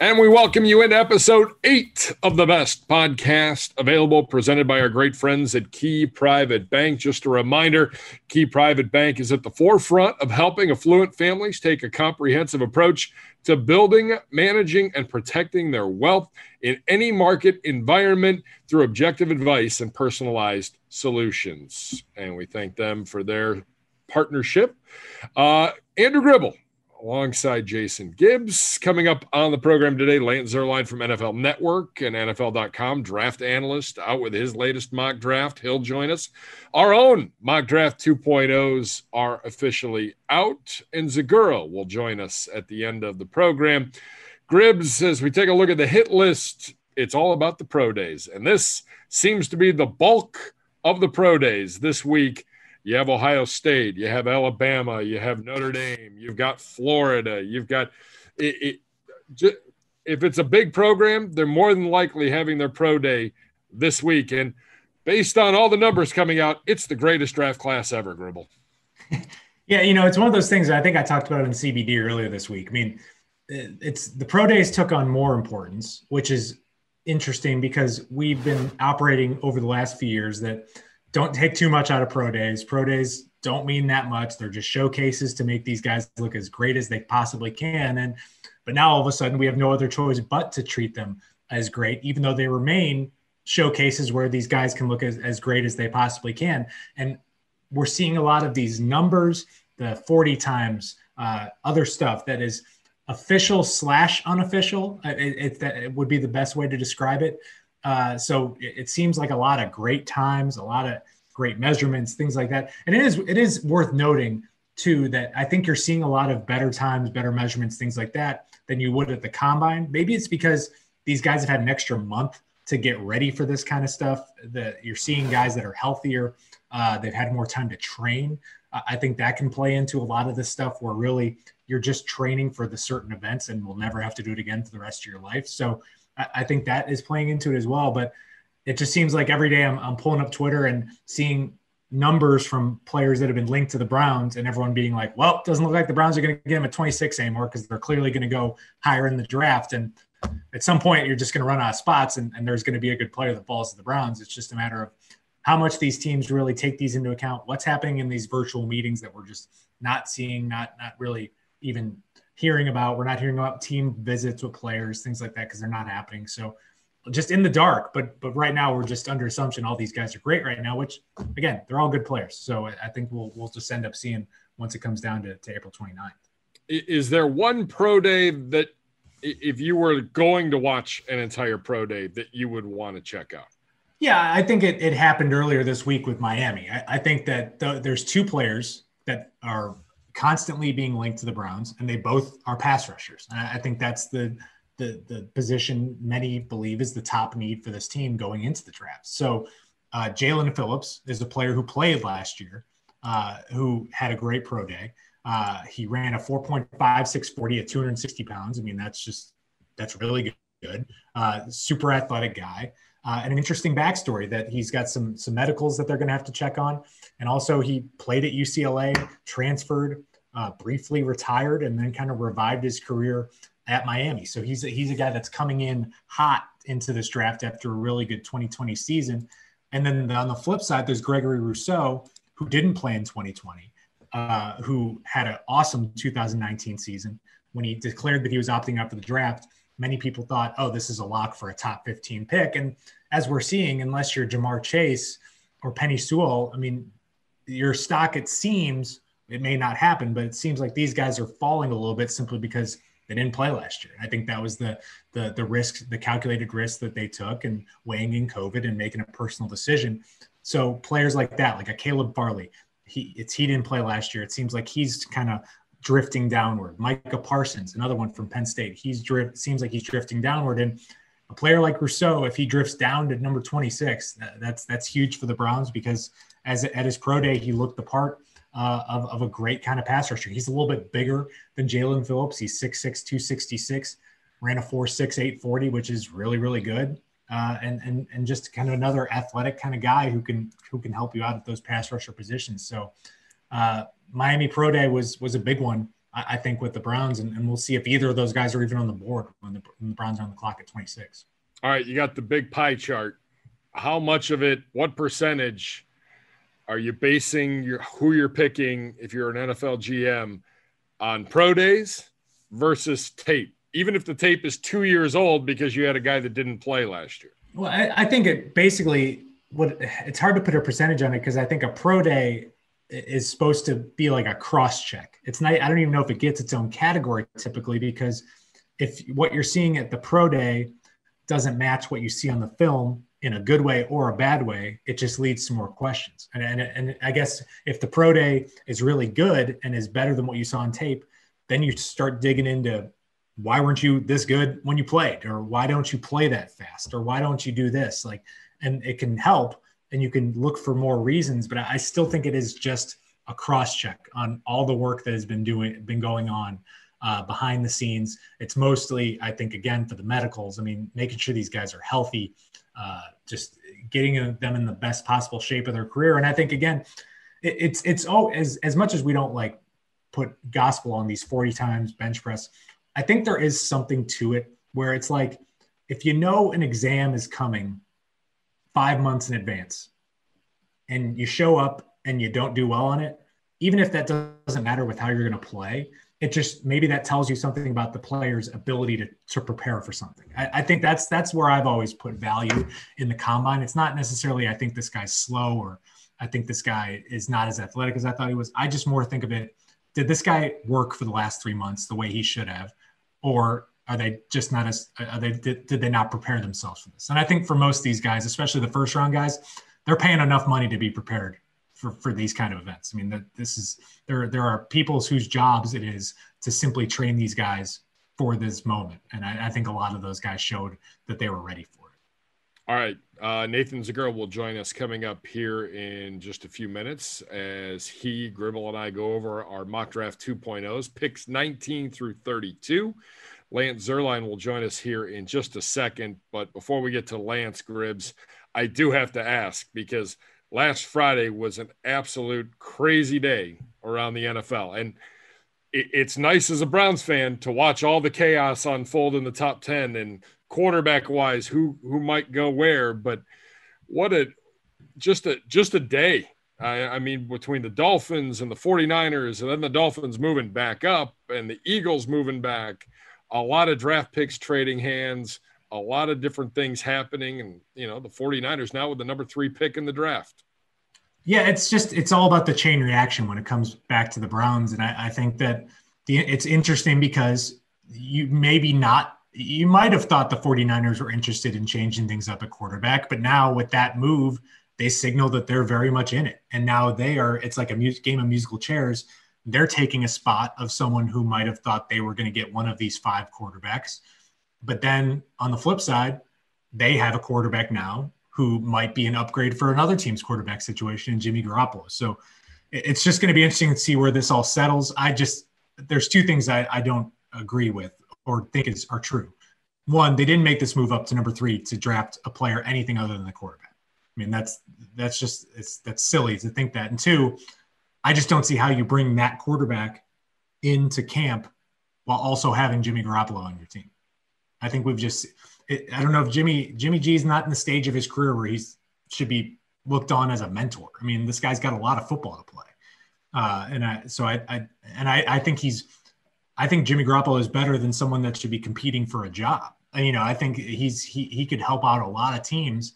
And we welcome you into episode eight of the best podcast available, presented by our great friends at Key Private Bank. Just a reminder Key Private Bank is at the forefront of helping affluent families take a comprehensive approach to building, managing, and protecting their wealth in any market environment through objective advice and personalized solutions. And we thank them for their partnership. Uh, Andrew Gribble alongside Jason Gibbs. Coming up on the program today, Lance Zierlein from NFL Network and NFL.com, draft analyst, out with his latest mock draft. He'll join us. Our own mock draft 2.0s are officially out, and Zegura will join us at the end of the program. Gribbs, as we take a look at the hit list, it's all about the pro days, and this seems to be the bulk of the pro days this week you have Ohio State, you have Alabama, you have Notre Dame, you've got Florida, you've got it, it, if it's a big program, they're more than likely having their pro day this week. And based on all the numbers coming out, it's the greatest draft class ever, Gribble. yeah, you know, it's one of those things I think I talked about in CBD earlier this week. I mean, it's the pro days took on more importance, which is interesting because we've been operating over the last few years that – don't take too much out of pro days. Pro days don't mean that much. They're just showcases to make these guys look as great as they possibly can. And but now all of a sudden we have no other choice but to treat them as great, even though they remain showcases where these guys can look as, as great as they possibly can. And we're seeing a lot of these numbers, the 40 times, uh, other stuff that is official slash unofficial. It, it, it would be the best way to describe it. Uh, so it, it, seems like a lot of great times, a lot of great measurements, things like that. And it is it is worth noting too that I think you're seeing a lot of better times, better measurements, things like that than you would at the combine. Maybe it's because these guys have had an extra month to get ready for this kind of stuff. That you're seeing guys that are healthier, uh, they've had more time to train. I think that can play into a lot of this stuff where really you're just training for the certain events and will never have to do it again for the rest of your life. So I, think that is playing into it as well. But it just seems like every day I'm, I'm pulling up Twitter and seeing numbers from players that have been linked to the Browns and everyone being like, well, it doesn't look like the Browns are going to get him at 26 anymore because they're clearly going to go higher in the draft. And at some point, you're just going to run out of spots and, and there's going to be a good player that falls to the Browns. It's just a matter of how much these teams really take these into account, what's happening in these virtual meetings that we're just not seeing, not, not really even hearing about. We're not hearing about team visits with players, things like that, because they're not happening. So just in the dark. But but right now we're just under assumption all these guys are great right now, which again, they're all good players. So I think we'll we'll just end up seeing once it comes down to, to April 29th. Is there one pro day that if you were going to watch an entire pro day that you would want to check out? Yeah, I think it, it happened earlier this week with Miami. I, I think that the, there's two players that are constantly being linked to the Browns, and they both are pass rushers. I, I think that's the, the the position many believe is the top need for this team going into the draft. So uh, Jaelan Phillips is a player who played last year, uh, who had a great pro day. Uh, he ran a 4.5640 at 260 pounds. I mean, that's just that's really good. Uh, super athletic guy. Uh, and an interesting backstory that he's got some some medicals that they're going to have to check on, and also he played at UCLA, transferred, uh, briefly retired, and then kind of revived his career at Miami. So he's a, he's a guy that's coming in hot into this draft after a really good 2020 season. And then on the flip side, there's Gregory Rousseau, who didn't play in 2020, uh, who had an awesome 2019 season. When he declared that he was opting out for the draft, many people thought, oh, this is a lock for a top 15 pick. And as we're seeing, unless you're Ja'Marr Chase or Penei Sewell, I mean, your stock, it seems, it may not happen, but it seems like these guys are falling a little bit simply because they didn't play last year. I think that was the the the risk, the calculated risk that they took and weighing in COVID and making a personal decision. So players like that, like a Caleb Farley, he it's he didn't play last year. It seems like he's kind of drifting downward. Micah Parsons, another one from Penn State, he's drift seems like he's drifting downward. And a player like Rousseau, if he drifts down to number 26, that, that's that's huge for the Browns because as at his pro day he looked the part uh, of, of a great kind of pass rusher. He's a little bit bigger than Jaelan Phillips. He's 6'6, 266, ran a 4'6, 840, which is really, really good. Uh, and, and, and just kind of another athletic kind of guy who can, who can help you out at those pass rusher positions. So uh, Miami Pro Day was, was a big one. I, I think with the Browns, and, and, we'll see if either of those guys are even on the board when the, when the Browns are on the clock at 26. All right, you got the big pie chart. How much of it? What percentage are you basing your who you're picking if you're an NFL GM on pro days versus tape? Even if the tape is two years old because you had a guy that didn't play last year. Well, I, I think it basically what it's hard to put a percentage on it because I think a pro day is supposed to be like a cross check. It's not, I don't even know if it gets its own category typically because if what you're seeing at the pro day doesn't match what you see on the film in a good way or a bad way, it just leads to more questions. And, and, and I guess if the pro day is really good and is better than what you saw on tape, then you start digging into why weren't you this good when you played or why don't you play that fast or why don't you do this like and it can help and you can look for more reasons. But I still think it is just a cross check on all the work that has been doing been going on uh, behind the scenes. It's mostly, I think, again for the medicals. I mean, making sure these guys are healthy, uh, just getting them in the best possible shape of their career. And I think again, it, it's it's oh as as much as we don't like put gospel on these 40 times bench press, I think there is something to it where it's like if you know an exam is coming five months in advance and you show up and you don't do well on it, even if that doesn't matter with how you're going to play, it just maybe that tells you something about the player's ability to, to prepare for something. I, I, think that's that's where I've always put value in the combine. It's not necessarily I think this guy's slow or I think this guy is not as athletic as I thought he was. I just more think of it, did this guy work for the last three months the way he should have? Or are they just not as are they did, did they not prepare themselves for this and i think for most of these guys especially the first round guys they're paying enough money to be prepared for, for these kind of events i mean that this is there there are people's whose jobs it is to simply train these guys for this moment and I, I think a lot of those guys showed that they were ready for it all right. Uh, Nathan Zegura will join us coming up here in just a few minutes as he, Gribble, and I go over our mock draft 2.0s, picks 19 through 32. Lance Zierlein will join us here in just a second. But before we get to Lance Gribbs, I do have to ask because last Friday was an absolute crazy day around the NFL. And it's nice as a Browns fan to watch all the chaos unfold in the top 10 and quarterback wise who who might go where. But what a just a just a day. I, I, mean between the dolphins and the 49ers and then the dolphins moving back up and the eagles moving back a lot of draft picks trading hands, a lot of different things happening. And, you know, the 49ers now with the number three pick in the draft. Yeah, it's just, it's all about the chain reaction when it comes back to the Browns. And I, I think that the, it's interesting because you maybe not, you might have thought the 49ers were interested in changing things up at quarterback, but now with that move, they signal that they're very much in it. And now they are, it's like a game of musical chairs they're taking a spot of someone who might have thought they were going to get one of these five quarterbacks. But then on the flip side, they have a quarterback now who might be an upgrade for another team's quarterback situation in Jimmy Garoppolo. So it's just going to be interesting to see where this all settles. I just, there's two things I, I don't agree with or think is, are true. One, they didn't make this move up to number three to draft a player anything other than the quarterback. I mean, that's that's just it's that's silly to think that. And two, I just don't see how you bring that quarterback into camp while also having Jimmy Garoppolo on your team. I think we've just it, I don't know if Jimmy Jimmy G is not in the stage of his career where he should be looked on as a mentor. I mean, this guy's got a lot of football to play, uh, and I so I, I and I, I think he's I think Jimmy Garoppolo is better than someone that should be competing for a job. And you know, I think he's he he could help out a lot of teams,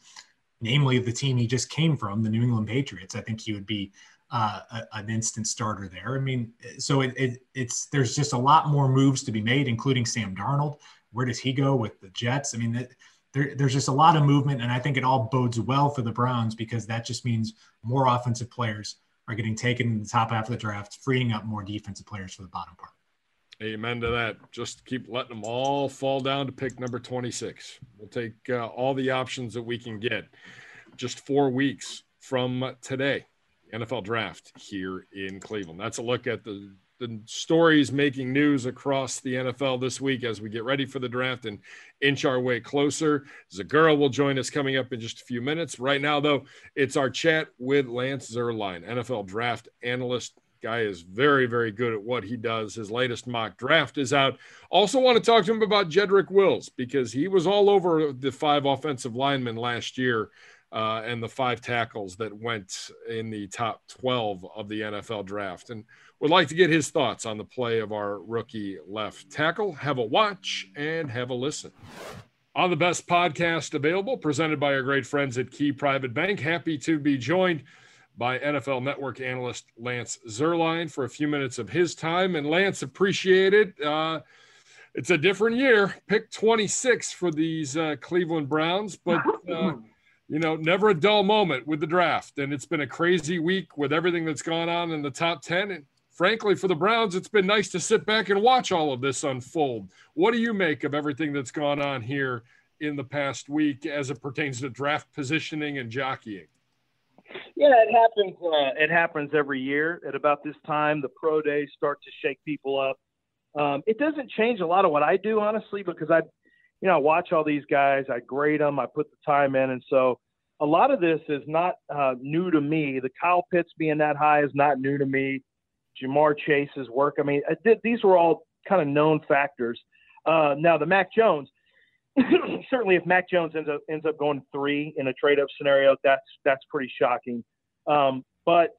namely the team he just came from, the New England Patriots. I think he would be uh, a, an instant starter there. I mean, so it, it, it's there's just a lot more moves to be made, including Sam Darnold. Where does he go with the Jets? I mean, it, there, there's just a lot of movement, and I think it all bodes well for the Browns because that just means more offensive players are getting taken in the top half of the draft, freeing up more defensive players for the bottom part. Amen to that. Just keep letting them all fall down to pick number 26. We'll take uh, all the options that we can get. Just four weeks from today. NFL draft here in Cleveland. That's a look at the, the stories making news across the NFL this week as we get ready for the draft and inch our way closer. Zegura will join us coming up in just a few minutes. Right now, though, it's our chat with Lance Zierlein, NFL draft analyst Guy is very, very good at what he does. His latest mock draft is out. Also, want to talk to him about Jedrick Wills because he was all over the five offensive linemen last year uh, and the five tackles that went in the top 12 of the NFL draft. And would like to get his thoughts on the play of our rookie left tackle. Have a watch and have a listen. On the best podcast available, presented by our great friends at Key Private Bank. Happy to be joined by NFL Network analyst Lance Zierlein for a few minutes of his time. And Lance, appreciate it. Uh, it's a different year. Pick 26 for these uh, Cleveland Browns, but uh, you know, never a dull moment with the draft. And it's been a crazy week with everything that's gone on in the top 10. And frankly, for the Browns, it's been nice to sit back and watch all of this unfold. What do you make of everything that's gone on here in the past week as it pertains to draft positioning and jockeying? Yeah, it happens. Uh, it happens every year at about this time. The pro days start to shake people up. Um, it doesn't change a lot of what I do, honestly, because I you know, I watch all these guys, I grade them, I put the time in, and so a lot of this is not uh, new to me. The Kyle Pitts being that high is not new to me. Ja'Marr Chase's work, I mean, did, these were all kind of known factors. Uh, now the Mac Jones, certainly if Mac Jones ends up ends up going three in a trade up scenario, that's that's pretty shocking. Um, but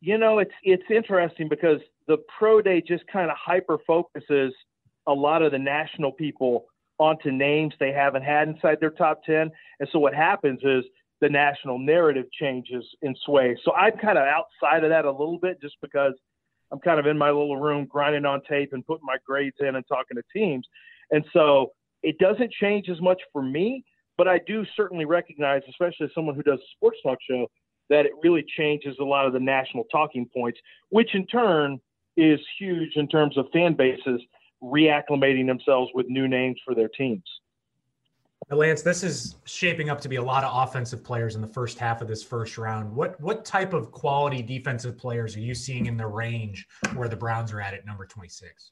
you know, it's it's interesting because the pro day just kind of hyper focuses a lot of the national people onto names they haven't had inside their top 10. And so what happens is the national narrative changes in sway. So I'm kind of outside of that a little bit just because I'm kind of in my little room grinding on tape and putting my grades in and talking to teams. And so it doesn't change as much for me, but I do certainly recognize, especially as someone who does a sports talk show, that it really changes a lot of the national talking points, which in turn is huge in terms of fan bases reacclimating themselves with new names for their teams. Lance, this is shaping up to be a lot of offensive players in the first half of this first round. What what type of quality defensive players are you seeing in the range where the Browns are at at number 26?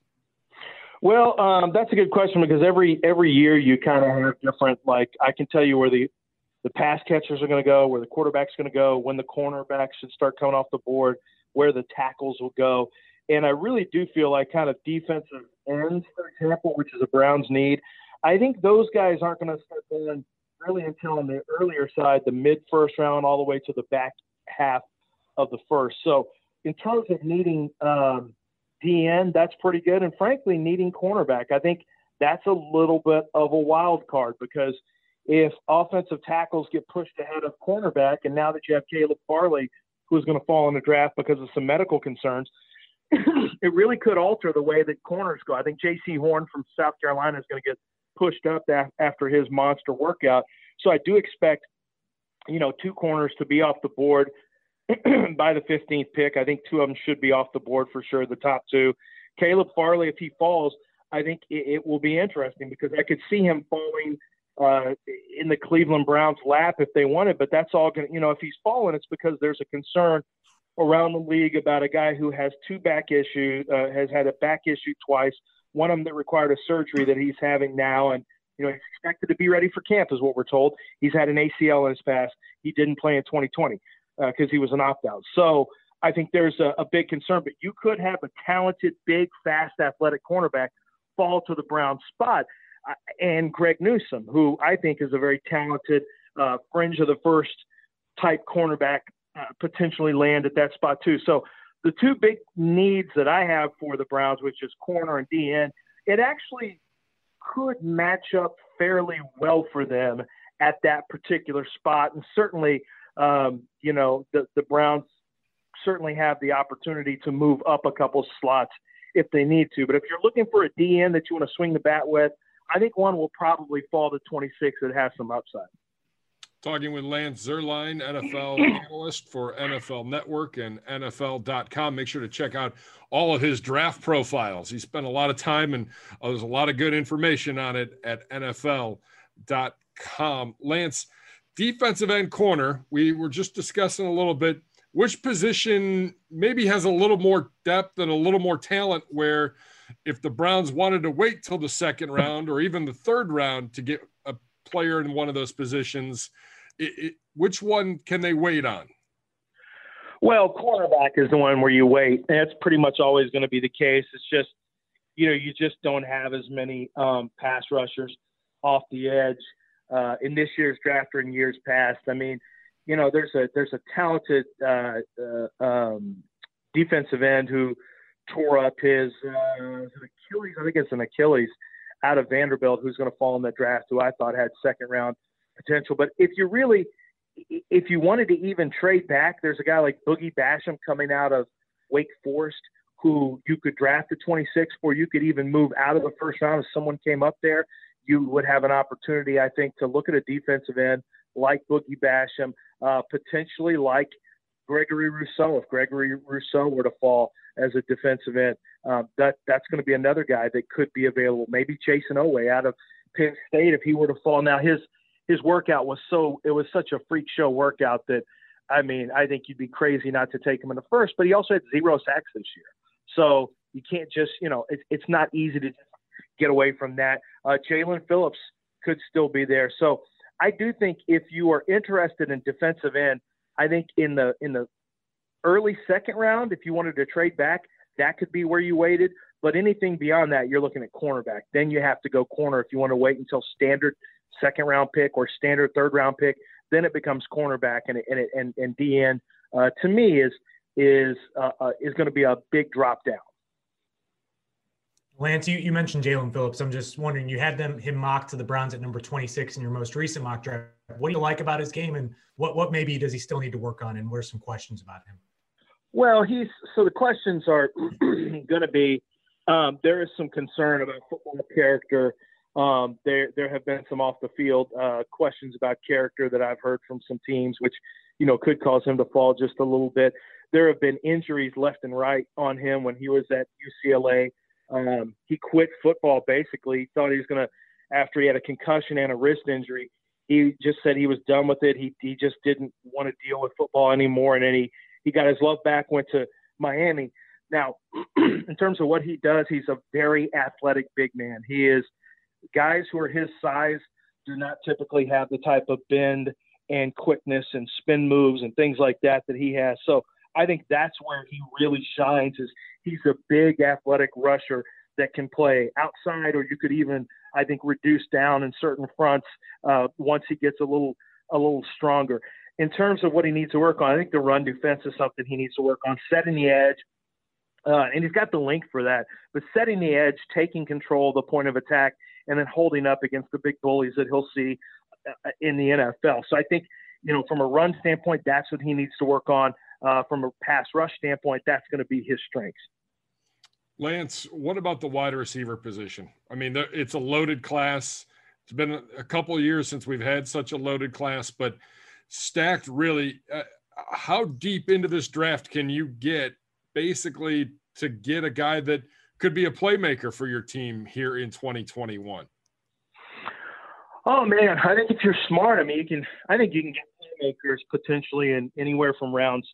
Well, um, that's a good question because every every year you kind of have different. Like I can tell you where the the pass catchers are going to go, where the quarterback's going to go, when the cornerbacks should start coming off the board, where the tackles will go. And I really do feel like kind of defensive ends, for example, which is a Browns need. I think those guys aren't going to start going really until on the earlier side, the mid first round, all the way to the back half of the first. So in terms of needing um, DN, that's pretty good. And frankly, needing cornerback, I think that's a little bit of a wild card because if offensive tackles get pushed ahead of cornerback, and now that you have Caleb Farley, who's going to fall in the draft because of some medical concerns, it really could alter the way that corners go. I think Jaycee Horn from South Carolina is going to get pushed up after his monster workout. So I do expect, you know, two corners to be off the board by the 15th pick. I think two of them should be off the board for sure, the top two. Caleb Farley, if he falls, I think it, it will be interesting because I could see him falling uh, in the Cleveland Browns lap if they wanted, but that's all going to, you know, if he's fallen, it's because there's a concern around the league about a guy who has two back issues, uh, has had a back issue twice, one of them that required a surgery that he's having now. And, you know, he's expected to be ready for camp, is what we're told. He's had an ACL in his past. He didn't play in 2020 because uh, he was an opt out. So I think there's a, a big concern, but you could have a talented, big, fast, athletic cornerback fall to the Brown spot. And Greg Newsome, who I think is a very talented uh, fringe of the first type cornerback uh, potentially land at that spot too. So the two big needs that I have for the Browns, which is corner and DN, it actually could match up fairly well for them at that particular spot. And certainly, um, you know, the, the Browns certainly have the opportunity to move up a couple slots if they need to. But if you're looking for a DN that you want to swing the bat with, I think one will probably fall to 26 that has some upside. Talking with Lance Zierlein, NFL analyst for NFL Network and NFL.com. Make sure to check out all of his draft profiles. He spent a lot of time and uh, there's a lot of good information on it at NFL.com. Lance, defensive end corner, we were just discussing a little bit which position maybe has a little more depth and a little more talent where if the Browns wanted to wait till the second round or even the third round to get a player in one of those positions – it, it, which one can they wait on? Well, cornerback is the one where you wait. That's pretty much always going to be the case. It's just, you know, you just don't have as many um, pass rushers off the edge uh, in this year's draft or in years past. I mean, you know, there's a there's a talented uh, uh, um, defensive end who tore up his uh, Achilles. I think it's an Achilles out of Vanderbilt, who's going to fall in the draft, who I thought had second round potential. But if you really, if you wanted to even trade back, there's a guy like Boogie Basham coming out of Wake Forest who you could draft at 26, or you could even move out of the first round if someone came up there. You would have an opportunity, I think, to look at a defensive end like Boogie Basham, uh, potentially like Gregory Rousseau. If Gregory Rousseau were to fall as a defensive end, uh, that that's going to be another guy that could be available. Maybe Jayson Oweh out of Penn State if he were to fall. Now his his workout was so it was such a freak show workout that I mean I think you'd be crazy not to take him in the first. But he also had zero sacks this year, so you can't just you know it's it's not easy to get away from that. Uh, Jaelan Phillips could still be there, so I do think if you are interested in defensive end, I think in the in the early second round, if you wanted to trade back, that could be where you waited. But anything beyond that, you're looking at cornerback. Then you have to go corner if you want to wait until standard second round pick or standard third round pick. Then it becomes cornerback, and and and, and DN uh, to me is is uh, uh, is going to be a big drop down. Lance, you, you mentioned Jaelan Phillips. I'm just wondering, you had them him mocked to the Browns at number 26 in your most recent mock draft. What do you like about his game, and what what maybe does he still need to work on, and what are some questions about him? Well, he's so the questions are going to be um, there is some concern about football character. Um, there there have been some off the field uh, questions about character that I've heard from some teams, which you know could cause him to fall just a little bit. There have been injuries left and right on him when he was at UCLA. Um, he quit football basically. He thought he was to, after he had a concussion and a wrist injury, he just said he was done with it. He he just didn't want to deal with football anymore, and then he he got his love back, went to Miami. Now, in terms of what he does, he's a very athletic big man. He is guys who are his size do not typically have the type of bend and quickness and spin moves and things like that that he has. So I think that's where he really shines. Is he's a big athletic rusher that can play outside, or you could even, I think, reduce down in certain fronts uh, once he gets a little a little stronger. In terms of what he needs to work on, I think the run defense is something he needs to work on, setting the edge, uh, and he's got the length for that. But setting the edge, taking control of the point of attack, and then holding up against the big bullies that he'll see uh, in the NFL. So I think, you know, from a run standpoint, that's what he needs to work on uh, from a pass rush standpoint, that's going to be his strengths. Lance, what about the wide receiver position? I mean, it's a loaded class. It's been a couple years since we've had such a loaded class, but stacked really. Uh, how deep into this draft can you get basically to get a guy that could be a playmaker for your team here in 2021? Oh man, I think if you're smart, I mean, you can. I think you can get playmakers potentially in anywhere from rounds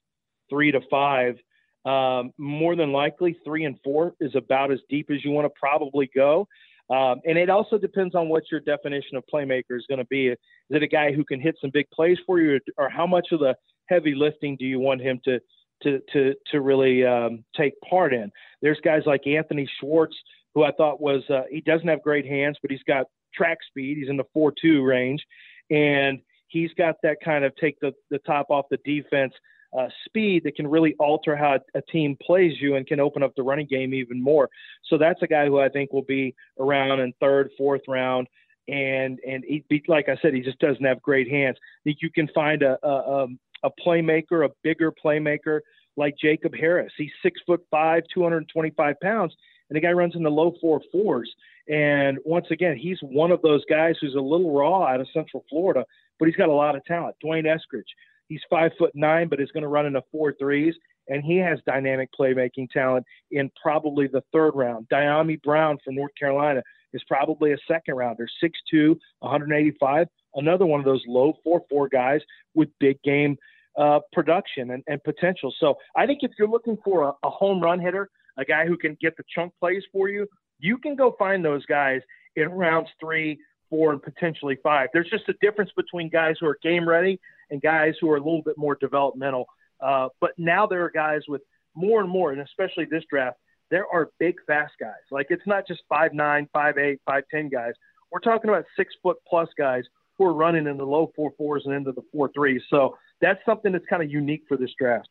three to five. Um, more than likely, three and four is about as deep as you want to probably go. Um, and it also depends on what your definition of playmaker is going to be. Is it a guy who can hit some big plays for you, or how much of the heavy lifting do you want him to to to to really um, take part in? There's guys like Anthony Schwartz, who I thought was uh, he doesn't have great hands, but he's got track speed. He's in the four two range, and he's got that kind of take the the top off the defense uh, speed that can really alter how a team plays you and can open up the running game even more. So that's a guy who I think will be around in third, fourth round. And and he, like I said, he just doesn't have great hands. I think you can find a a, um, a playmaker, a bigger playmaker like Jacob Harris. He's six foot five, 225 pounds, and the guy runs in the low four fours. And once again, he's one of those guys who's a little raw out of Central Florida, but he's got a lot of talent. D'Wayne Eskridge, He's five foot nine, but is going to run in the four threes, and he has dynamic playmaking talent in probably the third round. Dyami Brown from North Carolina is probably a second rounder, 6'2", 185. Another one of those low four four guys with big game uh, production and, and, potential. So I think if you're looking for a, a home run hitter, a guy who can get the chunk plays for you, you can go find those guys in rounds three, four, and potentially five. There's just a difference between guys who are game ready and guys who are a little bit more developmental Uh, but now there are guys with more and more, and especially this draft, there are big, fast guys. Like it's not just five nine, five eight, five ten guys. We're talking about six foot plus guys who are running in the low four fours and into the four threes. So that's something that's kind of unique for this draft.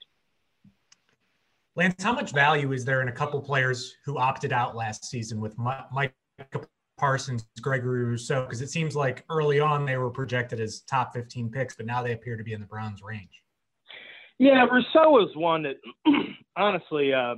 Lance, how much value is there in a couple players who opted out last season with Mike Parsons, Gregory Rousseau? Because it seems like early on they were projected as top 15 picks, but now they appear to be in the Browns' range. Yeah, Rousseau is one that, honestly, uh,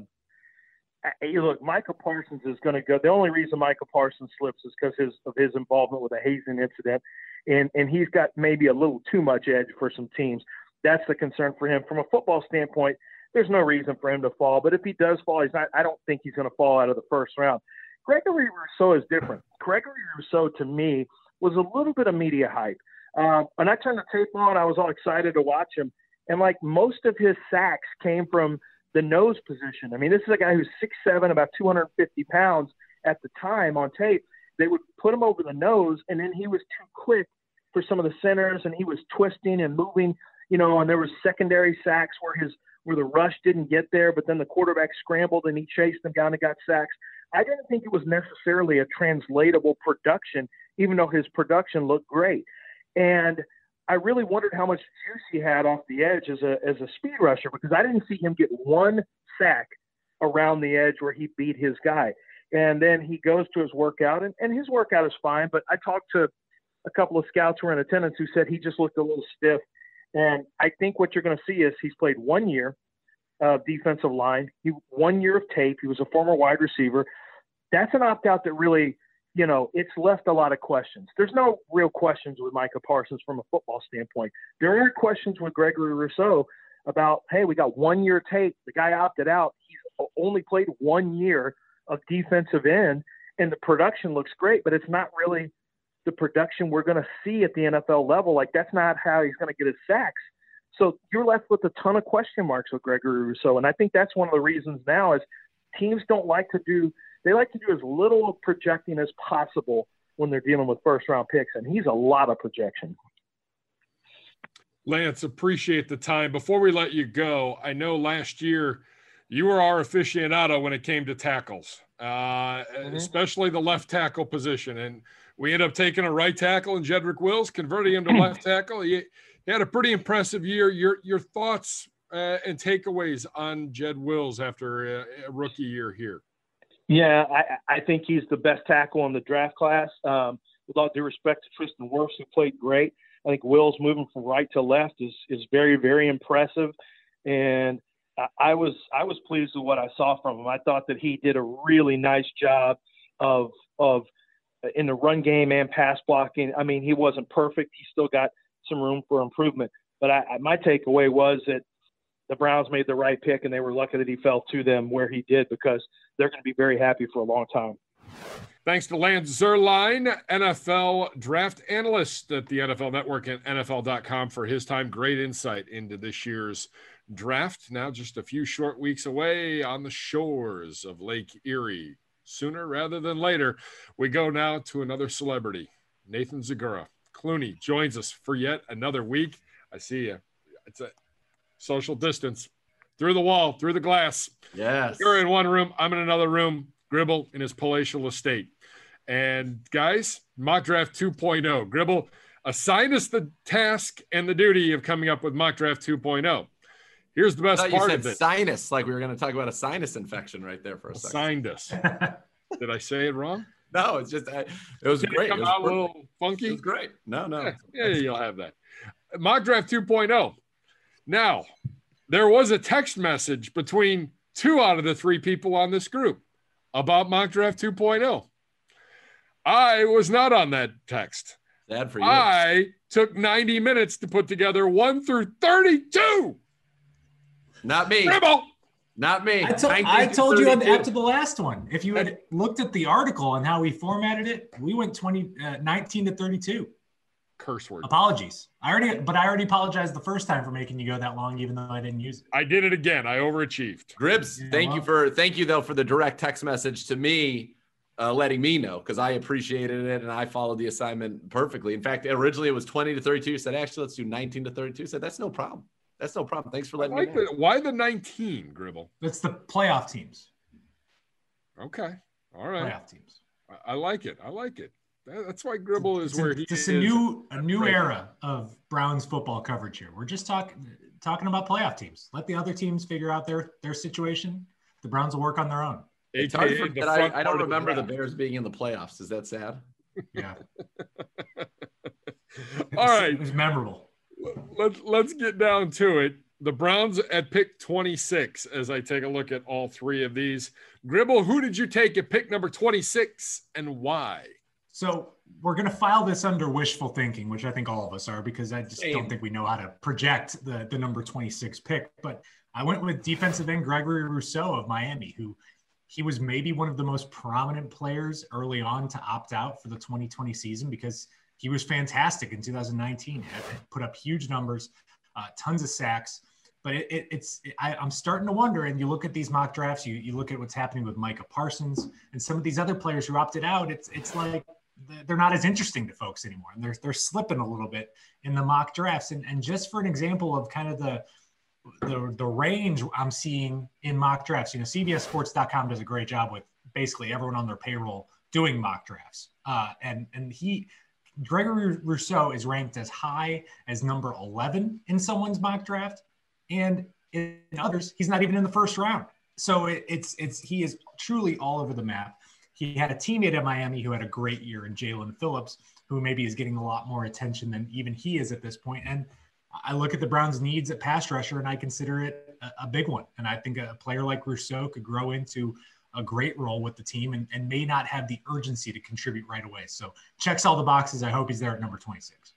look, Michael Parsons is going to go. The only reason Michael Parsons slips is because his, of his involvement with the hazing incident, and and he's got maybe a little too much edge for some teams. That's the concern for him from a football standpoint there's no reason for him to fall. But if he does fall, he's not. I don't think he's going to fall out of the first round. Gregory Rousseau is different. Gregory Rousseau to me was a little bit of media hype. Um, and I turned the tape on. I was all excited to watch him. And like most of his sacks came from the nose position. I mean, this is a guy who's six seven, about 250 pounds at the time on tape. They would put him over the nose, and then he was too quick for some of the centers, and he was twisting and moving. You know, and there was secondary sacks where his where the rush didn't get there, but then the quarterback scrambled and he chased them down and got sacks. I didn't think it was necessarily a translatable production, even though his production looked great. And I really wondered how much juice he had off the edge as a as a speed rusher because I didn't see him get one sack around the edge where he beat his guy. And then he goes to his workout, and, and his workout is fine. But I talked to a couple of scouts who were in attendance who said he just looked a little stiff and I think what you're going to see is he's played one year of defensive line, he one year of tape. He was a former wide receiver. That's an opt out that really, you know, it's left a lot of questions. There's no real questions with Micah Parsons from a football standpoint. There are questions with Gregory Rousseau about, hey, we got one year tape. The guy opted out. He's only played one year of defensive end, and the production looks great, but it's not really the production we're going to see at the NFL level. Like that's not how he's going to get his sacks. So you're left with a ton of question marks with Gregory Rousseau, and I think that's one of the reasons now is teams don't like to do they like to do as little projecting as possible when they're dealing with first round picks, and he's a lot of projection. Lance, appreciate the time. Before we let you go, I know last year you were our aficionado when it came to tackles, uh, mm-hmm. especially the left tackle position, and we ended up taking a right tackle in Jedrick Wills, converting him to left tackle. He, he, had a pretty impressive year. Your your thoughts uh, and takeaways on Jed Wills after a, a, rookie year here? Yeah, I, I think he's the best tackle in the draft class. Um, with all due respect to Tristan Wirfs, who played great, I think Wills moving from right to left is is very very impressive, and I I was I was pleased with what I saw from him. I thought that he did a really nice job of of in the run game and pass blocking. I mean, he wasn't perfect. He still got some room for improvement. But I, I, my takeaway was that the Browns made the right pick, and they were lucky that he fell to them where he did because they're going to be very happy for a long time. Thanks to Lance Zierlein, NFL draft analyst at the NFL Network and NFL.com for his time. Great insight into this year's draft. Now, just a few short weeks away on the shores of Lake Erie sooner rather than later. We go now to another celebrity, Nathan Zegura. Clooney joins us for yet another week. I see you. It's a social distance through the wall, through the glass. Yes. You're in one room. I'm in another room. Gribble in his palatial estate. And guys, mock draft 2.0. Gribble, assign us the task and the duty of coming up with mock draft 2.0. Here's the best part of it. Sinus, like we were going to talk about a sinus infection right there for a second. Sinus. Did I say it wrong? No, it's just I, it was Did great. It come it out a little funky. It was great. No, no. Yeah, yeah, you'll have that. Mock draft 2.0. Now, there was a text message between two out of the three people on this group about mock draft 2.0. I was not on that text. Sad for you. I took 90 minutes to put together one through 32. Not me. Dribble. Not me. I, to- I told you after the last one. If you had looked at the article and how we formatted it, we went 20, uh, 19 to 32. Curse word. Apologies. I already, but I already apologized the first time for making you go that long, even though I didn't use it. I did it again. I overachieved. Gribbs, yeah, thank well. you for thank you though for the direct text message to me, uh, letting me know because I appreciated it and I followed the assignment perfectly. In fact, originally it was 20 to 32. You said actually let's do 19 to 32. I said that's no problem. That's no problem. Thanks for letting like me know. The, why the 19, Gribble? That's the playoff teams. Okay. All right. Playoff teams. I, I like it. I like it. That's why Gribble is it's where a, he it's is. a new a new right. era of Browns football coverage here. We're just talking talking about playoff teams. Let the other teams figure out their their situation. The Browns will work on their own. It's hard for, that I, I don't remember the, the Bears being in the playoffs. Is that sad? Yeah. All right. It was memorable. Let's let's get down to it. The Browns at pick 26 as I take a look at all three of these. Gribble, who did you take at pick number 26 and why? So we're going to file this under wishful thinking, which I think all of us are, because I just Same. don't think we know how to project the, the number 26 pick. But I went with defensive end Gregory Rousseau of Miami, who he was maybe one of the most prominent players early on to opt out for the 2020 season because he was fantastic in 2019. Put up huge numbers, uh, tons of sacks. But it, it, it's it, I, am starting to wonder. And you look at these mock drafts, you, you look at what's happening with Micah Parsons and some of these other players who opted out. It's it's like they're not as interesting to folks anymore, and they're they're slipping a little bit in the mock drafts. And and just for an example of kind of the the the range I'm seeing in mock drafts, you know, CBSSports.com does a great job with basically everyone on their payroll doing mock drafts. Uh, and and he Gregory Rousseau is ranked as high as number 11 in someone's mock draft, and in others, he's not even in the first round. So it, it's it's he is truly all over the map. He had a teammate at Miami who had a great year in Jaelan Phillips, who maybe is getting a lot more attention than even he is at this point. And I look at the Browns' needs at pass rusher, and I consider it a, a big one. And I think a player like Rousseau could grow into a great role with the team and, and may not have the urgency to contribute right away. So checks all the boxes. I hope he's there at number 26.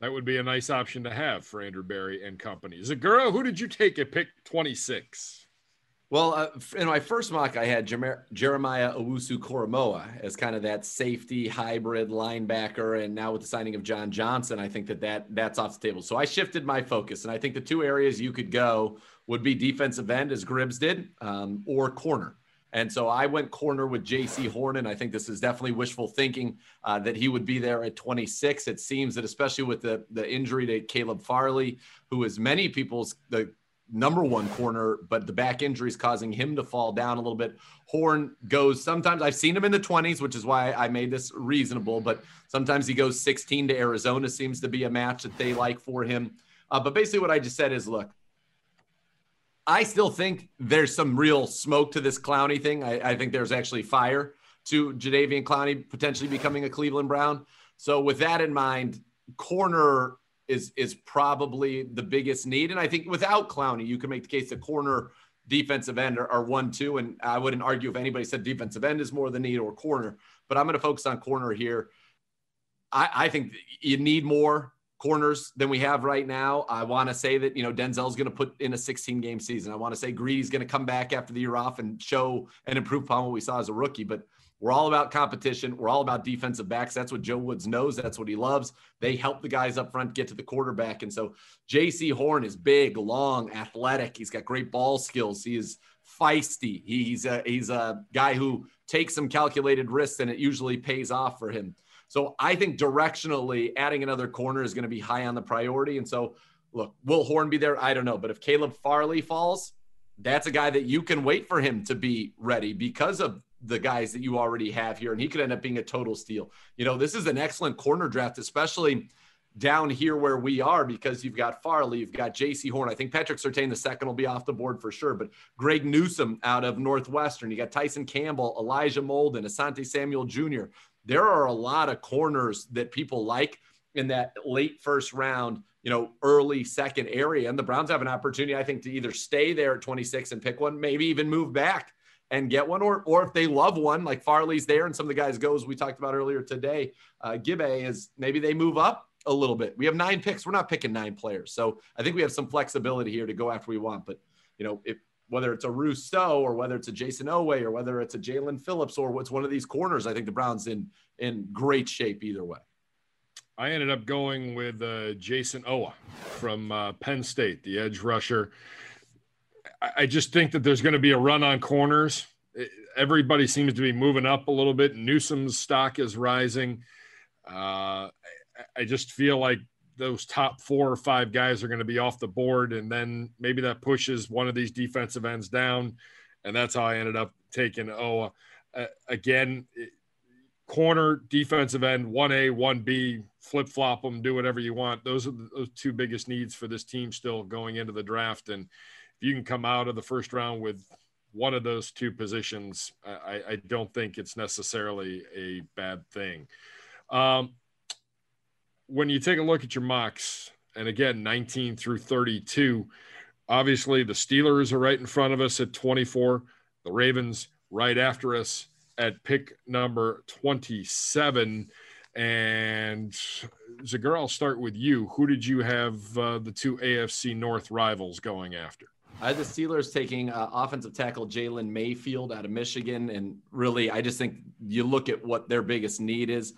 That would be a nice option to have for Andrew Berry and company. Zegura, who did you take at pick 26? Well, uh, in my first mock, I had Jer- Jeremiah Owusu Koramoah as kind of that safety hybrid linebacker, and now with the signing of John Johnson, I think that, that that's off the table. So I shifted my focus, and I think the two areas you could go would be defensive end, as Gribbs did, um, or corner. And so I went corner with Jaycee Horn, and I think this is definitely wishful thinking uh, that he would be there at 26. It seems that especially with the the injury to Caleb Farley, who is many people's the number one corner, but the back injury is causing him to fall down a little bit. Horn goes sometimes I've seen him in the 20s, which is why I made this reasonable, but sometimes he goes 16 to Arizona, seems to be a match that they like for him. Uh, but basically, what I just said is look, I still think there's some real smoke to this Clowney thing. I, I think there's actually fire to Jadeveon Clowney potentially becoming a Cleveland Brown. So with that in mind, corner is is probably the biggest need. And I think without Clowney, you can make the case the corner defensive end are, are, one, two. And I wouldn't argue if anybody said defensive end is more the need or corner, but I'm going to focus on corner here. I, I think you need more corners than we have right now. I want to say that, you know, Denzel's going to put in a 16 game season. I want to say Greedy's going to come back after the year off and show and improve upon what we saw as a rookie. But we're all about competition. We're all about defensive backs. That's what Joe Woods knows. That's what he loves. They help the guys up front get to the quarterback. And so Jaycee Horn is big, long, athletic. He's got great ball skills. He is feisty. He's a, he's a guy who takes some calculated risks and it usually pays off for him. So I think directionally adding another corner is going to be high on the priority. And so, look, will Horn be there? I don't know. But if Caleb Farley falls, that's a guy that you can wait for him to be ready because of the guys that you already have here. And he could end up being a total steal. You know, this is an excellent corner draft, especially down here where we are because you've got Farley, you've got Jaycee Horn. I think Patrick Surtain the second will be off the board for sure, but Greg Newsome out of Northwestern. You got Tyson Campbell, Elijah Molden, Asante Samuel Jr there are a lot of corners that people like in that late first round, you know, early second area. And the Browns have an opportunity, I think, to either stay there at 26 and pick one, maybe even move back and get one, or or if they love one, like Farley's there, and some of the guys go as we talked about earlier today, uh, Gibbe is maybe they move up a little bit. We have nine picks. We're not picking nine players, so I think we have some flexibility here to go after we want. But you know, if whether it's a Rousseau or whether it's a Jayson Oweh or whether it's a Jaelan Phillips or what's one of these corners, I think the Browns in in great shape either way. I ended up going with uh, Jayson Oweh from uh, Penn State, the edge rusher. I, just think that there's going to be a run on corners. everybody seems to be moving up a little bit. Newsome's stock is rising. Uh, I, I just feel like those top four or five guys are going to be off the board, and then maybe that pushes one of these defensive ends down, and that's how I ended up taking Oweh. Uh, again, corner, defensive end, one A, one B, flip flop them, do whatever you want. Those are the those two biggest needs for this team still going into the draft, and you can come out of the first round with one of those two positions, I, I don't think it's necessarily a bad thing. Um, when you take a look at your mocks, and again, 19 through 32, obviously the Steelers are right in front of us at 24, the Ravens right after us at pick number 27. And Zegura, I'll start with you. Who did you have uh, the two AFC North rivals going after? I had the Steelers taking uh, offensive tackle Jalen Mayfield out of Michigan. And really, I just think you look at what their biggest need is.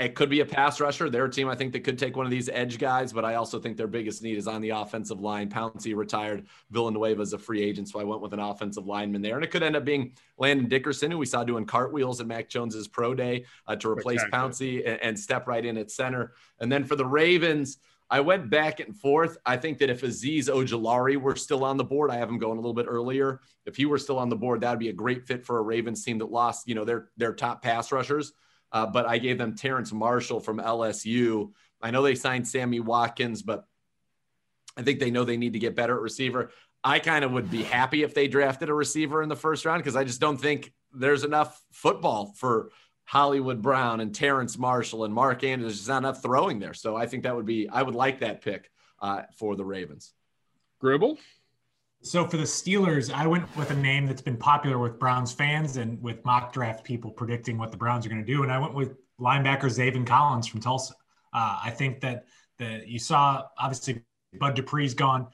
It could be a pass rusher. They're a team I think that could take one of these edge guys, but I also think their biggest need is on the offensive line. Pouncey retired. Villanueva is a free agent, so I went with an offensive lineman there. And it could end up being Landon Dickerson, who we saw doing cartwheels at Mac Jones's pro day uh, to replace Pouncey and, and step right in at center. And then for the Ravens, I went back and forth. I think that if Azeez Ojulari were still on the board, I have him going a little bit earlier. If he were still on the board, that would be a great fit for a Ravens team that lost, you know, their their top pass rushers. Uh, but I gave them Terrace Marshall from LSU. I know they signed Sammy Watkins, but I think they know they need to get better at receiver. I kind of would be happy if they drafted a receiver in the first round because I just don't think there's enough football for Hollywood Brown and Terrence Marshall and Mark Andrews. There's not enough throwing there. So I think that would be, I would like that pick uh, for the Ravens. Gribble? So for the Steelers, I went with a name that's been popular with Browns fans and with mock draft people predicting what the Browns are going to do. And I went with linebacker Zaven Collins from Tulsa. Uh, I think that the you saw obviously Bud Dupree's gone,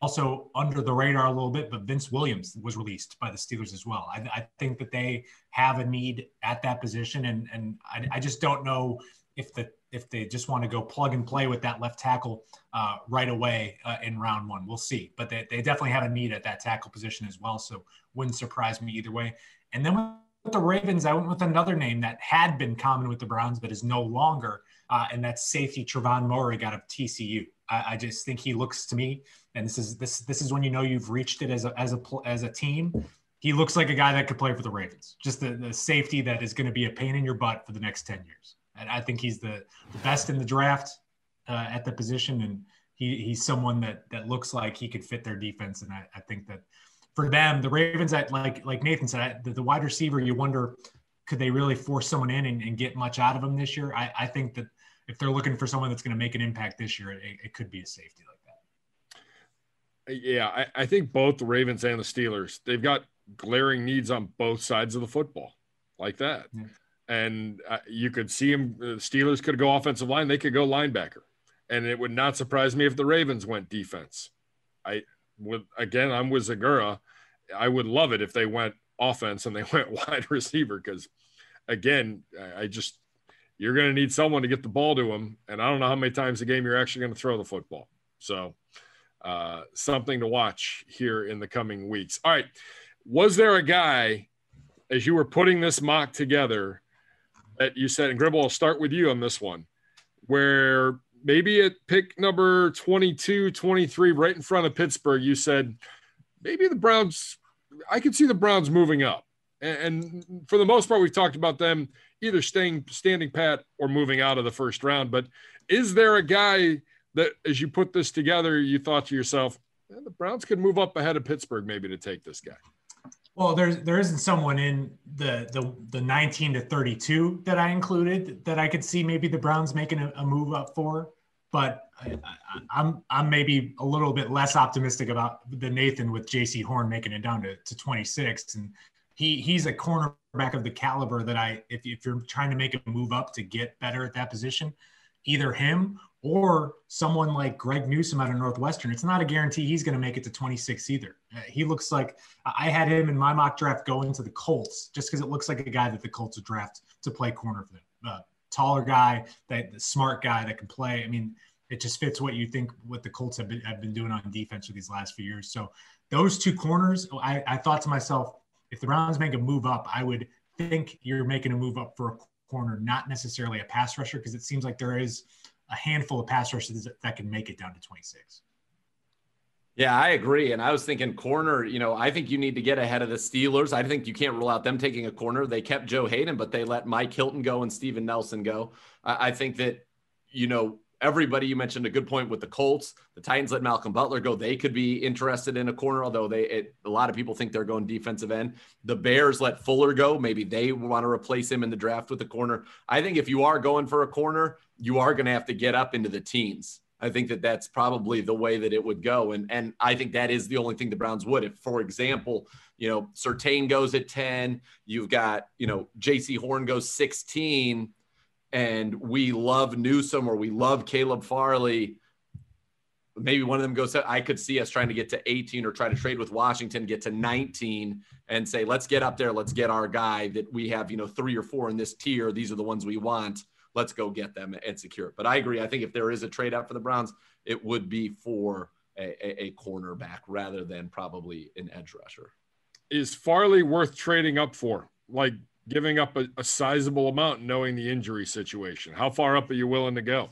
also under the radar a little bit, but Vince Williams was released by the Steelers as well. I, I think that they have a need at that position, and and I, I just don't know if the if they just want to go plug and play with that left tackle uh, right away uh, in round one. We'll see. But they, they definitely have a need at that tackle position as well. So wouldn't surprise me either way. And then with the Ravens, I went with another name that had been common with the Browns, but is no longer. Uh, and that's safety Trevon Moehrig out of TCU. I, I, just think he looks to me, and this is this this is when you know you've reached it as a as a as a team. He looks like a guy that could play for the Ravens. Just the, the safety that is going to be a pain in your butt for the next ten years. And I think he's the, the best in the draft uh, at the position, and he, he's someone that that looks like he could fit their defense. And I, I think that for them, the Ravens, at like like Nathan said, the, the wide receiver, you wonder could they really force someone in and, and, get much out of them this year? I, I think that if they're looking for someone that's going to make an impact this year, it, it, could be a safety like. Yeah, I, I, think both the Ravens and the Steelers, they've got glaring needs on both sides of the football like that. Yeah and uh, you could see them, The Steelers could go offensive line; they could go linebacker, and it would not surprise me if the Ravens went defense. I would again. I'm with Zegura. I would love it if they went offense and they went wide receiver because, again, I just you're going to need someone to get the ball to him, and I don't know how many times a game you're actually going to throw the football. So, uh, something to watch here in the coming weeks. All right, was there a guy as you were putting this mock together? that you said, and Gribble, I'll start with you on this one, where maybe at pick number 22, 23, right in front of Pittsburgh, you said, maybe the Browns, I could see the Browns moving up. And, for the most part, we've talked about them either staying standing pat or moving out of the first round. But is there a guy that, as you put this together, you thought to yourself, the Browns could move up ahead of Pittsburgh maybe to take this guy? Well, there's there isn't someone in the the the 19 to 32 that I included that I could see maybe the Browns making a, a move up for, but I, am I'm, I'm maybe a little bit less optimistic about the Nathan with Jaycee Horn making it down to, to 26, and he he's a cornerback of the caliber that I if if you're trying to make a move up to get better at that position, either him or someone like Greg Newsome out of Northwestern. It's not a guarantee he's going to make it to 26 either. Uh, he looks like I had him in my mock draft going to the Colts just because it looks like a guy that the Colts would draft to play corner for them. Uh, taller guy, that the smart guy that can play. I mean, it just fits what you think what the Colts have been have been doing on defense for these last few years. So those two corners, I, I thought to myself, if the Browns make a move up, I would think you're making a move up for a corner, not necessarily a pass rusher, because it seems like there is a handful of pass rushers that, that can make it down to 26. Yeah, I agree. And I was thinking corner, you know, I think you need to get ahead of the Steelers. I think you can't rule out them taking a corner. They kept Joe Haden, but they let Mike Hilton go and Steven Nelson go. I, I think that, you know, everybody you mentioned a good point with the Colts. The Titans let Malcolm Butler go. They could be interested in a corner, although they it, a lot of people think they're going defensive end. The Bears let Fuller go. Maybe they want to replace him in the draft with a corner. I think if you are going for a corner, you are going to have to get up into the teens. I think that that's probably the way that it would go. And, and I think that is the only thing the Browns would. If, for example, you know, Surtain goes at 10, you've got, you know, Jaycee Horn goes 16, and we love Newsome or we love Caleb Farley. Maybe one of them goes, I could see us trying to get to 18 or try to trade with Washington, get to 19 and say, let's get up there. Let's get our guy that we have, you know, three or four in this tier. These are the ones we want let's go get them and secure it. But I agree. I think if there is a trade out for the Browns, it would be for a, a cornerback rather than probably an edge rusher. Is Farley worth trading up for? Like giving up a, a sizable amount, knowing the injury situation? How far up are you willing to go?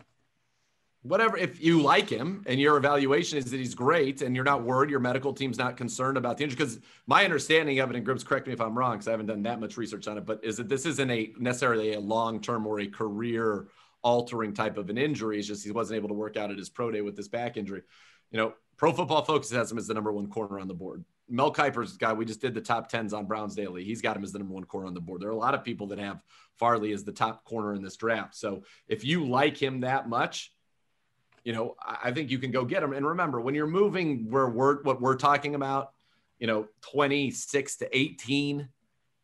whatever if you like him and your evaluation is that he's great and you're not worried your medical team's not concerned about the injury because my understanding of it and Gribbs correct me if i'm wrong because i haven't done that much research on it but is that this isn't a necessarily a long-term or a career altering type of an injury it's just he wasn't able to work out at his pro day with this back injury you know pro football focus has him as the number one corner on the board mel kiper's guy we just did the top 10s on browns daily he's got him as the number one corner on the board there are a lot of people that have farley as the top corner in this draft so if you like him that much you know, I think you can go get him. And remember, when you're moving where we're what we're talking about, you know, 26 to 18,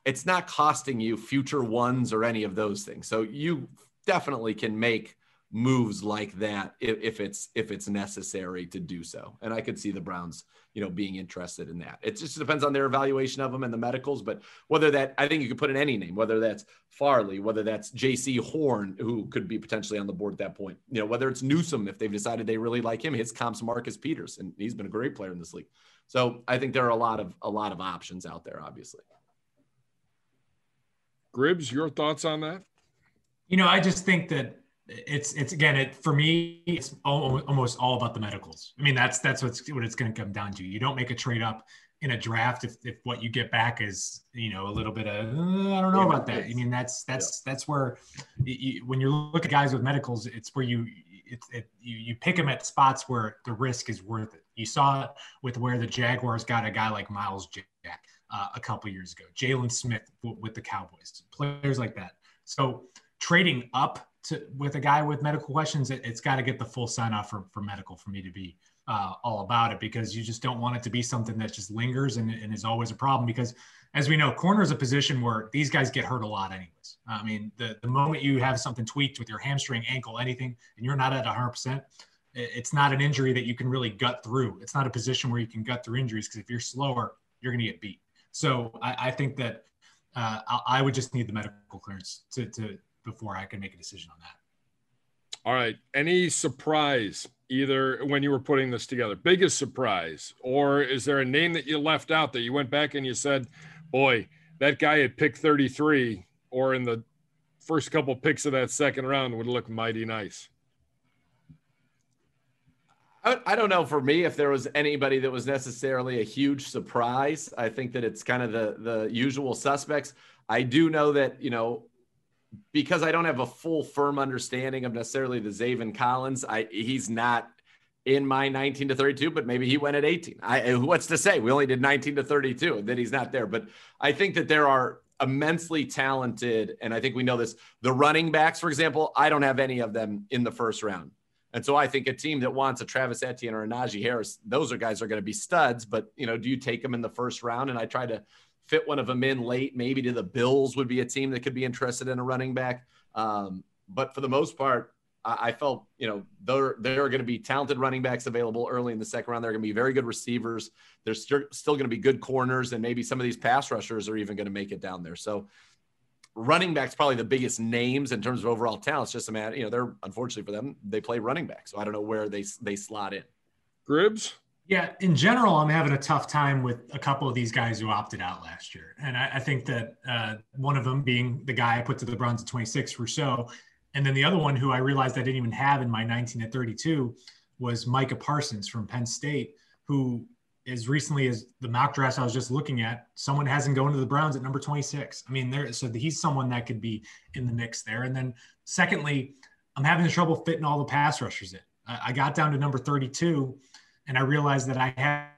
it's not costing you future ones or any of those things. So you definitely can make moves like that if, if it's if it's necessary to do so. And I could see the Browns you know, being interested in that. It just depends on their evaluation of them and the medicals. But whether that, I think you could put in any name, whether that's Farley, whether that's Jaycee Horn, who could be potentially on the board at that point, you know, whether it's Newsome, if they've decided they really like him, his comps Marcus Peters, and he's been a great player in this league. So I think there are a lot of, a lot of options out there, obviously. Gribbs, your thoughts on that? You know, I just think that it's it's again it for me it's almost all about the medicals. I mean that's that's what's what it's going to come down to. You don't make a trade up in a draft if, if what you get back is you know a little bit of uh, i don't know about that. I mean that's that's yeah. that's where you, when you look at guys with medicals it's where you it's it, you, you pick them at spots where the risk is worth it. You saw it with where the jaguars got a guy like myles jack uh, a couple years ago jaylon smith with the cowboys players like that. So trading up to with a guy with medical questions, it, has got to get the full sign off for, for medical for me to be uh, all about it because you just don't want it to be something that just lingers and, and is always a problem because as we know, corner is a position where these guys get hurt a lot anyways. I mean, the, the moment you have something tweaked with your hamstring, ankle, anything, and you're not at 100%, it's not an injury that you can really gut through. It's not a position where you can gut through injuries because if you're slower, you're going to get beat. So I, I think that uh, I, I, would just need the medical clearance to, to before I can make a decision on that. All right. Any surprise either when you were putting this together? Biggest surprise, or is there a name that you left out that you went back and you said, "Boy, that guy at pick 33 or in the first couple picks of that second round would look mighty nice." I don't know for me if there was anybody that was necessarily a huge surprise. I think that it's kind of the the usual suspects. I do know that you know because I don't have a full firm understanding of necessarily the Zaven Collins, I he's not in my 19 to 32, but maybe he went at 18. I what's to say? We only did 19 to 32, and then he's not there. But I think that there are immensely talented, and I think we know this. The running backs, for example, I don't have any of them in the first round. And so I think a team that wants a Travis Etienne or a Najee Harris, those are guys are going to be studs. But you know, do you take them in the first round? And I try to fit one of them in late, maybe to the Bills would be a team that could be interested in a running back. Um, but for the most part, I, I felt you know there there are going to be talented running backs available early in the second round. There are going to be very good receivers. There's st- still going to be good corners, and maybe some of these pass rushers are even going to make it down there. So running backs probably the biggest names in terms of overall talent. It's just a matter, you know, they're unfortunately for them, they play running back. So I don't know where they they slot in. Gribbs. Yeah, in general, I'm having a tough time with a couple of these guys who opted out last year, and I, I think that uh, one of them being the guy I put to the Browns at 26, Rousseau. And then the other one who I realized I didn't even have in my 19 at 32 was Micah Parsons from Penn State, who as recently as the mock drafts I was just looking at, someone hasn't gone to the Browns at number 26. I mean, there so he's someone that could be in the mix there. And then secondly, I'm having trouble fitting all the pass rushers in. I, I got down to number 32, and I realized that I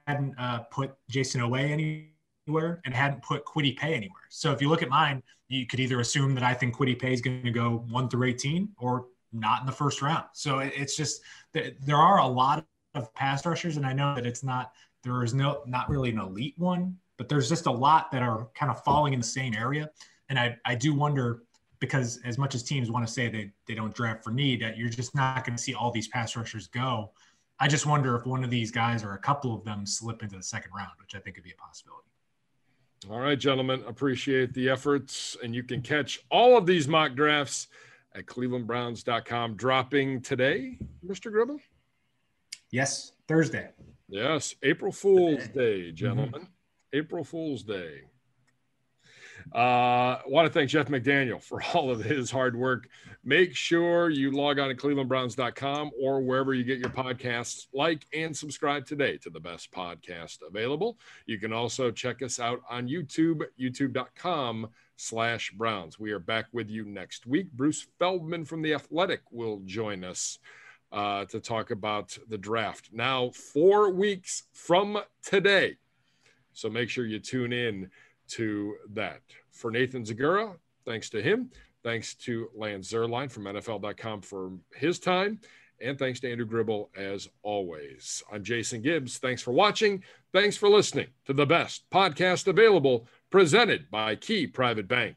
hadn't uh, put Jayson Oweh anywhere and hadn't put Kwity Paye anywhere. So if you look at mine, you could either assume that I think Kwity Paye is going to go one through 18 or not in the first round. So it's just there are a lot of pass rushers, and I know that it's not there is no not really an elite one, but there's just a lot that are kind of falling in the same area. And I, I do wonder because as much as teams want to say they, they don't draft for need, that you're just not going to see all these pass rushers go. I just wonder if one of these guys or a couple of them slip into the second round, which I think could be a possibility. All right, gentlemen, appreciate the efforts. And you can catch all of these mock drafts at clevelandbrowns.com dropping today, Mr. Gribble? Yes, Thursday. Yes, April Fool's Day, gentlemen. Mm-hmm. April Fool's Day. Uh, I want to thank Jeff McDaniel for all of his hard work. Make sure you log on to clevelandbrowns.com or wherever you get your podcasts, like and subscribe today to the best podcast available. You can also check us out on YouTube, youtube.com slash Browns. We are back with you next week. Bruce Feldman from The Athletic will join us uh, to talk about the draft. Now, four weeks from today. So make sure you tune in to that. For Nathan Zegura, thanks to him. Thanks to Lance Zierlein from NFL.com for his time. And thanks to Andrew Gribble as always. I'm Jason Gibbs. Thanks for watching. Thanks for listening to the best podcast available presented by Key Private Bank.